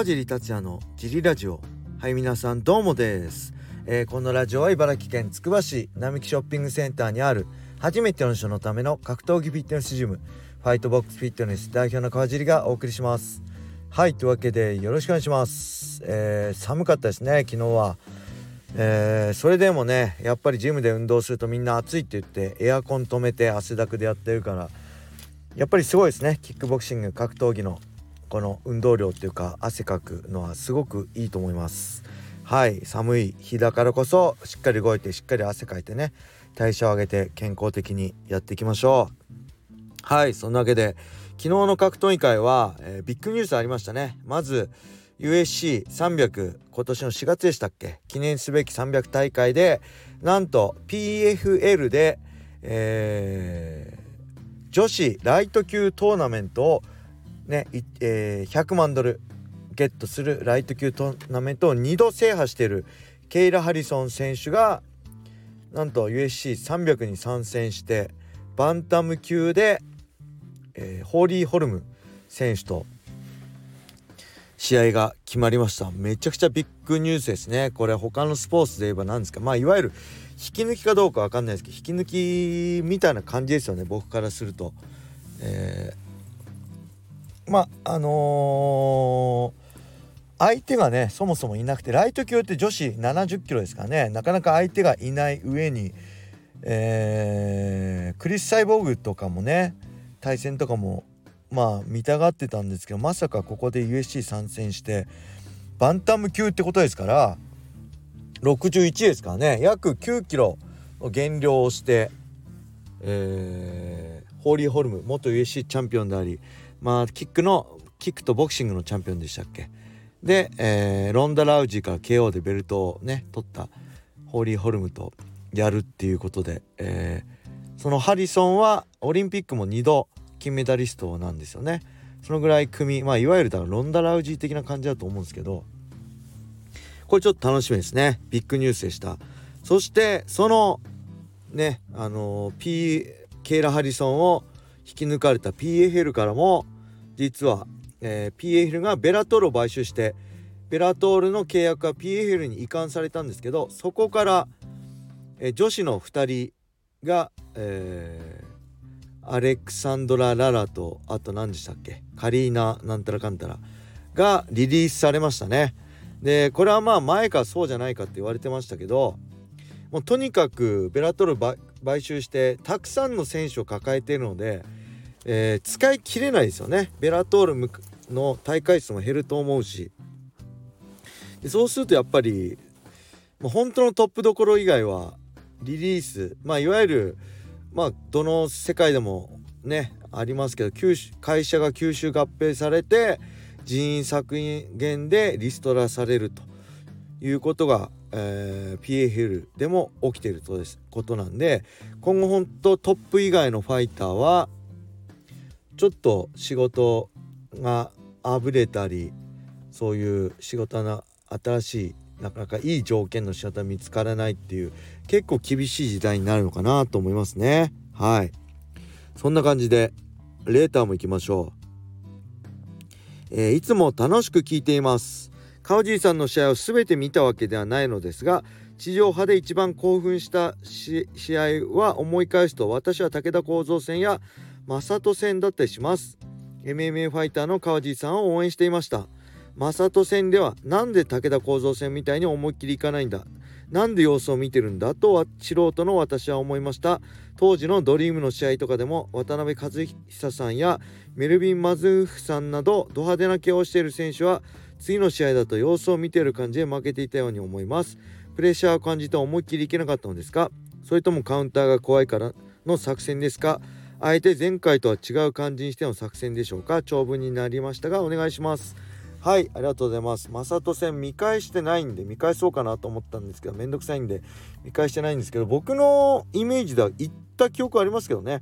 川尻達也のジリラジオ。はい皆さんどうもです、えー、このラジオは茨城県つくば市並木ショッピングセンターにある初めての人のための格闘技フィットネスジムファイトボックスフィットネス代表の川尻がお送りします。はいというわけでよろしくお願いします、えー、寒かったですね昨日は。えー、それでもねやっぱりジムで運動するとみんな暑いって言ってエアコン止めて汗だくでやってるからやっぱりすごいですね。キックボクシング格闘技のこの運動量っていうか汗かくのはすごくいいと思います。はい寒い日だからこそしっかり動いてしっかり汗かいてね代謝を上げて健康的にやっていきましょう。はいそんなわけで昨日の格闘技会は、えー、ビッグニュースありましたね。まず USC300 今年の4月でしたっけ？記念すべき300大会でなんと PFL で、えー、女子ライト級トーナメントをね、えー、100万ドルゲットするライト級トーナメントを2度制覇しているケイラ・ハリソン選手がなんと USC300 に参戦してバンタム級で、えー、ホーリー・ホルム選手と試合が決まりました。めちゃくちゃビッグニュースですね。これ他のスポーツで言えば何ですか。まあいわゆる引き抜きかどうか分かんないですけど引き抜きみたいな感じですよね。僕からすると、えー、まあのー、相手がねそもそもいなくてライト級って女子70キロですからね。なかなか相手がいない上に、えー、クリス・サイボーグとかもね対戦とかもまあ見たがってたんですけどまさかここで USC 参戦してバンタム級ってことですから61ですからね。約9キロの減量をして、えー、ホーリー・ホルム元 USC チャンピオンでありまあキックのキックとボクシングのチャンピオンでしたっけ？で、えー、ロンダ・ラウジーから KO でベルトをね取ったホーリー・ホルムとやるっていうことで、えー、そのハリソンはオリンピックも2度金メダリストなんですよね。そのぐらい組まあいわゆるだからロンダ・ラウジー的な感じだと思うんですけどこれちょっと楽しみですね。ビッグニュースでした。そしてそのねあの P ケイラ・ハリソンを引き抜かれた PFL からも実は、えー、PFL がベラトールを買収してベラトールの契約は PFL に移管されたんですけどそこから、えー、女子の2人が、えー、アレクサンドラ・ララとあと何でしたっけ？カリーナなんたらかんたらがリリースされましたね。でこれはまあ前かそうじゃないかって言われてましたけどもうとにかくベラトール買収してたくさんの選手を抱えているので、えー、使い切れないですよね。ベラトールの大会数も減ると思うし。でそうするとやっぱりもう本当のトップどころ以外はリリース。まあいわゆるまあどの世界でもねありますけど会社が吸収合併されて人員削減でリストラされるということが、えー、PFL でも起きているとですことなんで今後本当トップ以外のファイターはちょっと仕事があぶれたりそういう仕事の新しいなかなかいい条件の仕方見つからないっていう結構厳しい時代になるのかなと思いますね。はい。そんな感じでレーターも行きましょう、えー、いつも楽しく聞いています。川尻さんの試合を全て見たわけではないのですが地上波で一番興奮した試合は思い返すと私は武田幸三戦や正人戦だったりします。MMA ファイターの川尻さんを応援していました。正人戦ではなんで武田幸三戦みたいに思いっきりいかないんだ？なんで様子を見てるんだとは素人の私は思いました。当時のドリームの試合とかでも渡辺和久さんやメルビン・マズーフさんなどド派手な毛をしている選手は次の試合だと様子を見ている感じで負けていたように思います。プレッシャーを感じて思いっきりいけなかったのですか？それともカウンターが怖いからの作戦ですか？あえて前回とは違う感じにしての作戦でしょうか？長文になりましたがお願いします。はいありがとうございます。正人戦見返してないんで見返そうかなと思ったんですけどめんどくさいんで見返してないんですけど僕のイメージでは行った記憶ありますけどね。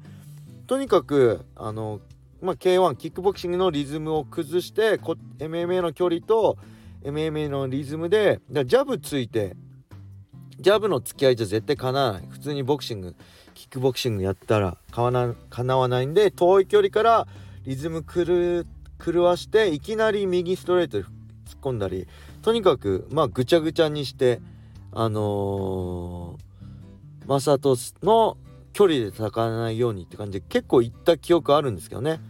とにかくあのまあ、K1 キックボクシングのリズムを崩してこ MMA の距離と MMA のリズムでジャブついてジャブの付き合いじゃ絶対かなわない。普通にボクシングキックボクシングやったらかなかなわないんで遠い距離からリズム狂わしていきなり右ストレートで突っ込んだりとにかくまあぐちゃぐちゃにしてあのー、マサトの距離で戦わないようにって感じで結構行った記憶あるんですけどね。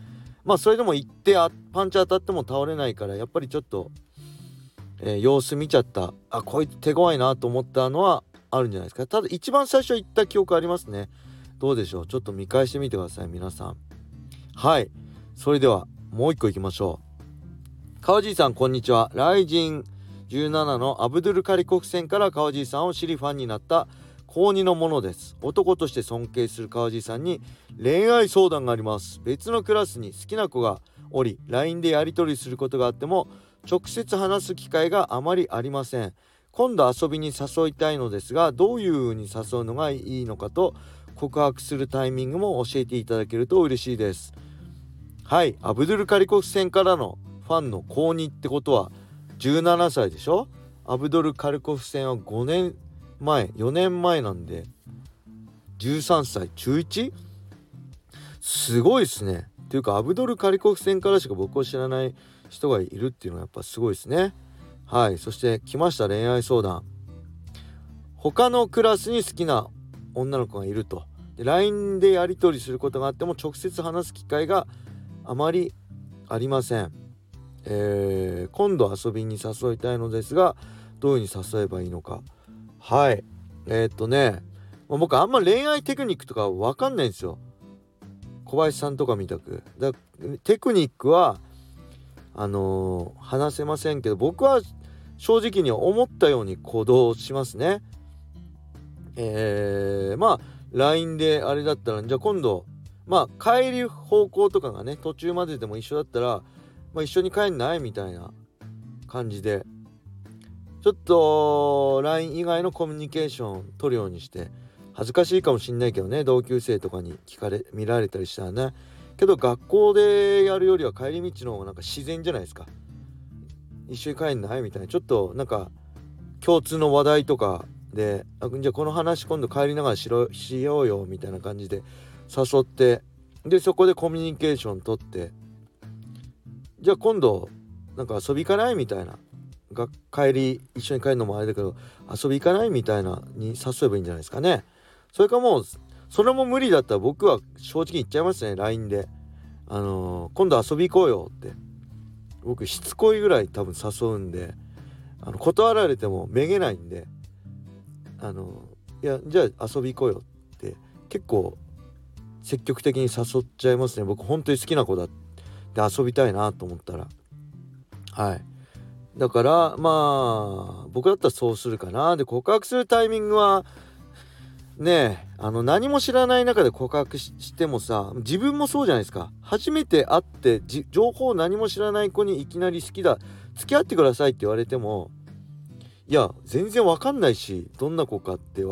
まあそれでも行ってパンチ当たっても倒れないからやっぱりちょっと、えー、様子見ちゃった。あこいつ手強いなと思ったのはあるんじゃないですか。ただ一番最初行った記憶ありますね。どうでしょう。ちょっと見返してみてください皆さん。はい。それではもう一個いきましょう。川地さんこんにちは。ライジン17のアブドゥルカリコフ戦から川地さんを知りファンになった高2のものです。男として尊敬する川地さんに恋愛相談があります。別のクラスに好きな子がおり LINE でやり取りすることがあっても直接話す機会があまりありません。今度遊びに誘いたいのですがどういう風に誘うのがいいのかと告白するタイミングも教えていただけると嬉しいです。はいアブドゥルカリコフ戦からのファンの高2ってことは17歳でしょ？アブドル・カルコフ戦は5年前4年前なんで13歳中 1? すごいですね。というかアブドル・カリコフ戦からしか僕を知らない人がいるっていうのはやっぱすごいですね。はい。そして来ました恋愛相談。他のクラスに好きな女の子がいると。で LINE でやり取りすることがあっても直接話す機会があまりありません、えー、今度遊びに誘いたいのですがどういうふうに誘えばいいのか。はい。えー、っとね。僕あんま恋愛テクニックとかわかんないんですよ。小林さんとかみたく。だテクニックはあのー、話せませんけど僕は正直に思ったように行動しますね。えー、まあ LINE であれだったらじゃあ今度まあ帰る方向とかがね途中まででも一緒だったら、まあ、一緒に帰んないみたいな感じでちょっと LINE 以外のコミュニケーション取るようにして恥ずかしいかもしんないけどね同級生とかに聞かれ見られたりしたらね。けど学校でやるよりは帰り道の方がなんか自然じゃないですか。一緒に帰んないみたいなちょっとなんか共通の話題とかであじゃあこの話今度帰りながらしろしようよみたいな感じで誘ってでそこでコミュニケーション取ってじゃあ今度なんか遊び行かないみたいなが帰り一緒に帰るのもあれだけど遊び行かないみたいなに誘えばいいんじゃないですかね。それかもうそれも無理だったら僕は正直言っちゃいますね LINE で。あのー、今度遊び行こうよって。僕しつこいぐらい多分誘うんで。あの断られてもめげないんで。あのいやじゃあ遊び行こうよって。結構積極的に誘っちゃいますね。僕本当に好きな子だって遊びたいなと思ったら。はい。だからまあ僕だったらそうするかな。で告白するタイミングはねえあの何も知らない中で告白してもさ自分もそうじゃないですか。初めて会って情報を何も知らない子にいきなり好きだ付き合ってくださいって言われてもいや全然わかんないしどんな子かって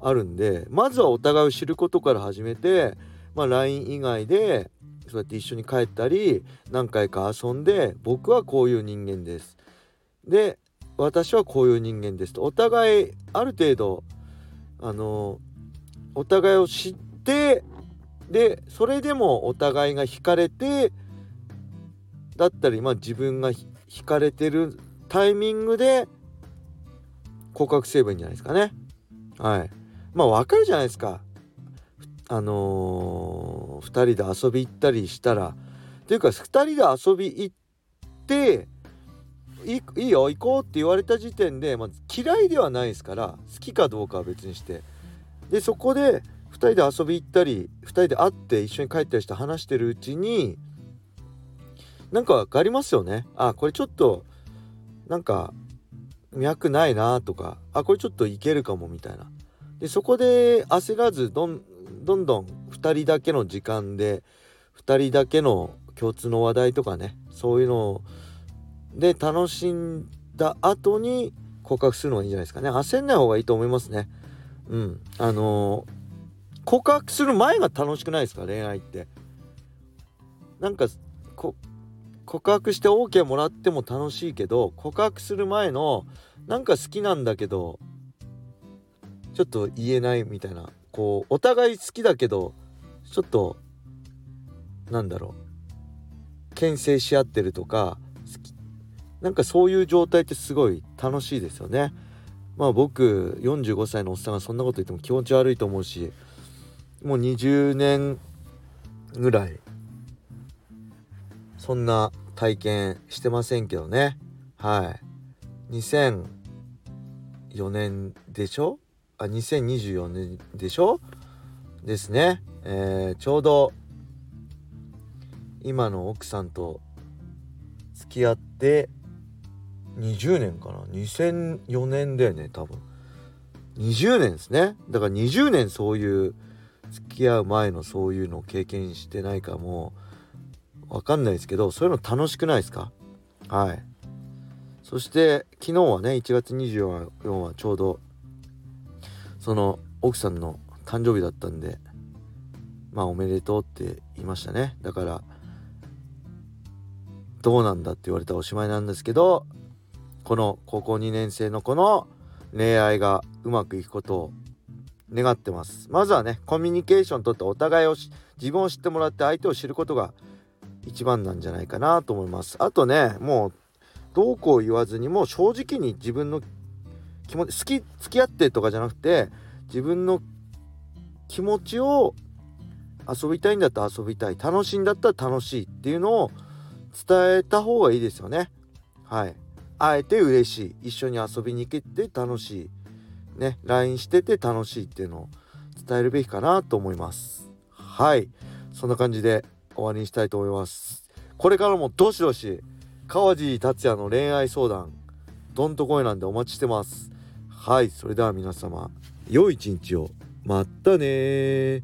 あるんでまずはお互いを知ることから始めてまあ LINE 以外でそうやって一緒に帰ったり何回か遊んで僕はこういう人間です。で私はこういう人間ですと。お互いある程度あのお互いを知ってでそれでもお互いが惹かれてだったりまあ自分が惹かれてるタイミングで告白すればいいんじゃないですかね。はい。まあわかるじゃないですか。あのー、2人で遊び行ったりしたら。っていうか2人で遊び行っていいよ行こうって言われた時点で、まあ、嫌いではないですから好きかどうかは別にしてでそこで2人で遊び行ったり2人で会って一緒に帰ったりして話してるうちになんか分かりますよね。あこれちょっとなんか脈ないなとかあこれちょっといけるかもみたいな。でそこで焦らずどんどんどん2人だけの時間で2人だけの共通の話題とかねそういうので楽しんだ後に告白するのがいいんじゃないですかね。焦んない方がいいと思いますね。うん。あのー、告白する前が楽しくないですか？恋愛って。なんか告白して OK もらっても楽しいけど告白する前のなんか好きなんだけどちょっと言えないみたいな。こうお互い好きだけどちょっとなんだろう。牽制し合ってるとかなんかそういう状態ってすごい楽しいですよね。まあ僕45歳のおっさんがそんなこと言っても気持ち悪いと思うしもう20年ぐらいそんな体験してませんけどね。はい。2004年でしょ？あ2024年でしょ？ですね、えー、ちょうど今の奥さんと付き合って20年かな？2004年だよね多分。20年ですね。だから20年そういう付き合う前のそういうのを経験してないかもわかんないですけどそういうの楽しくないですか？はい。そして昨日はね1月24はちょうどその奥さんの誕生日だったんでまあおめでとうって言いましたね。だからどうなんだって言われたらおしまいなんですけどこの高校2年生の子の恋愛がうまくいくことを願ってます。まずはねコミュニケーションとってお互いを自分を知ってもらって相手を知ることが一番なんじゃないかなと思います。あとねもうどうこう言わずにもう正直に自分の気持ち好き付き合ってとかじゃなくて自分の気持ちを遊びたいんだったら遊びたい楽しいんだったら楽しいっていうのを伝えた方がいいですよね。はい。あえて嬉しい。一緒に遊びに行けて楽しい。ね LINE してて楽しいっていうのを伝えるべきかなと思います。はい。そんな感じで終わりにしたいと思います。これからもどしどし川地達也の恋愛相談どんと声なんでお待ちしてます。はい。それでは皆様良い一日を。またね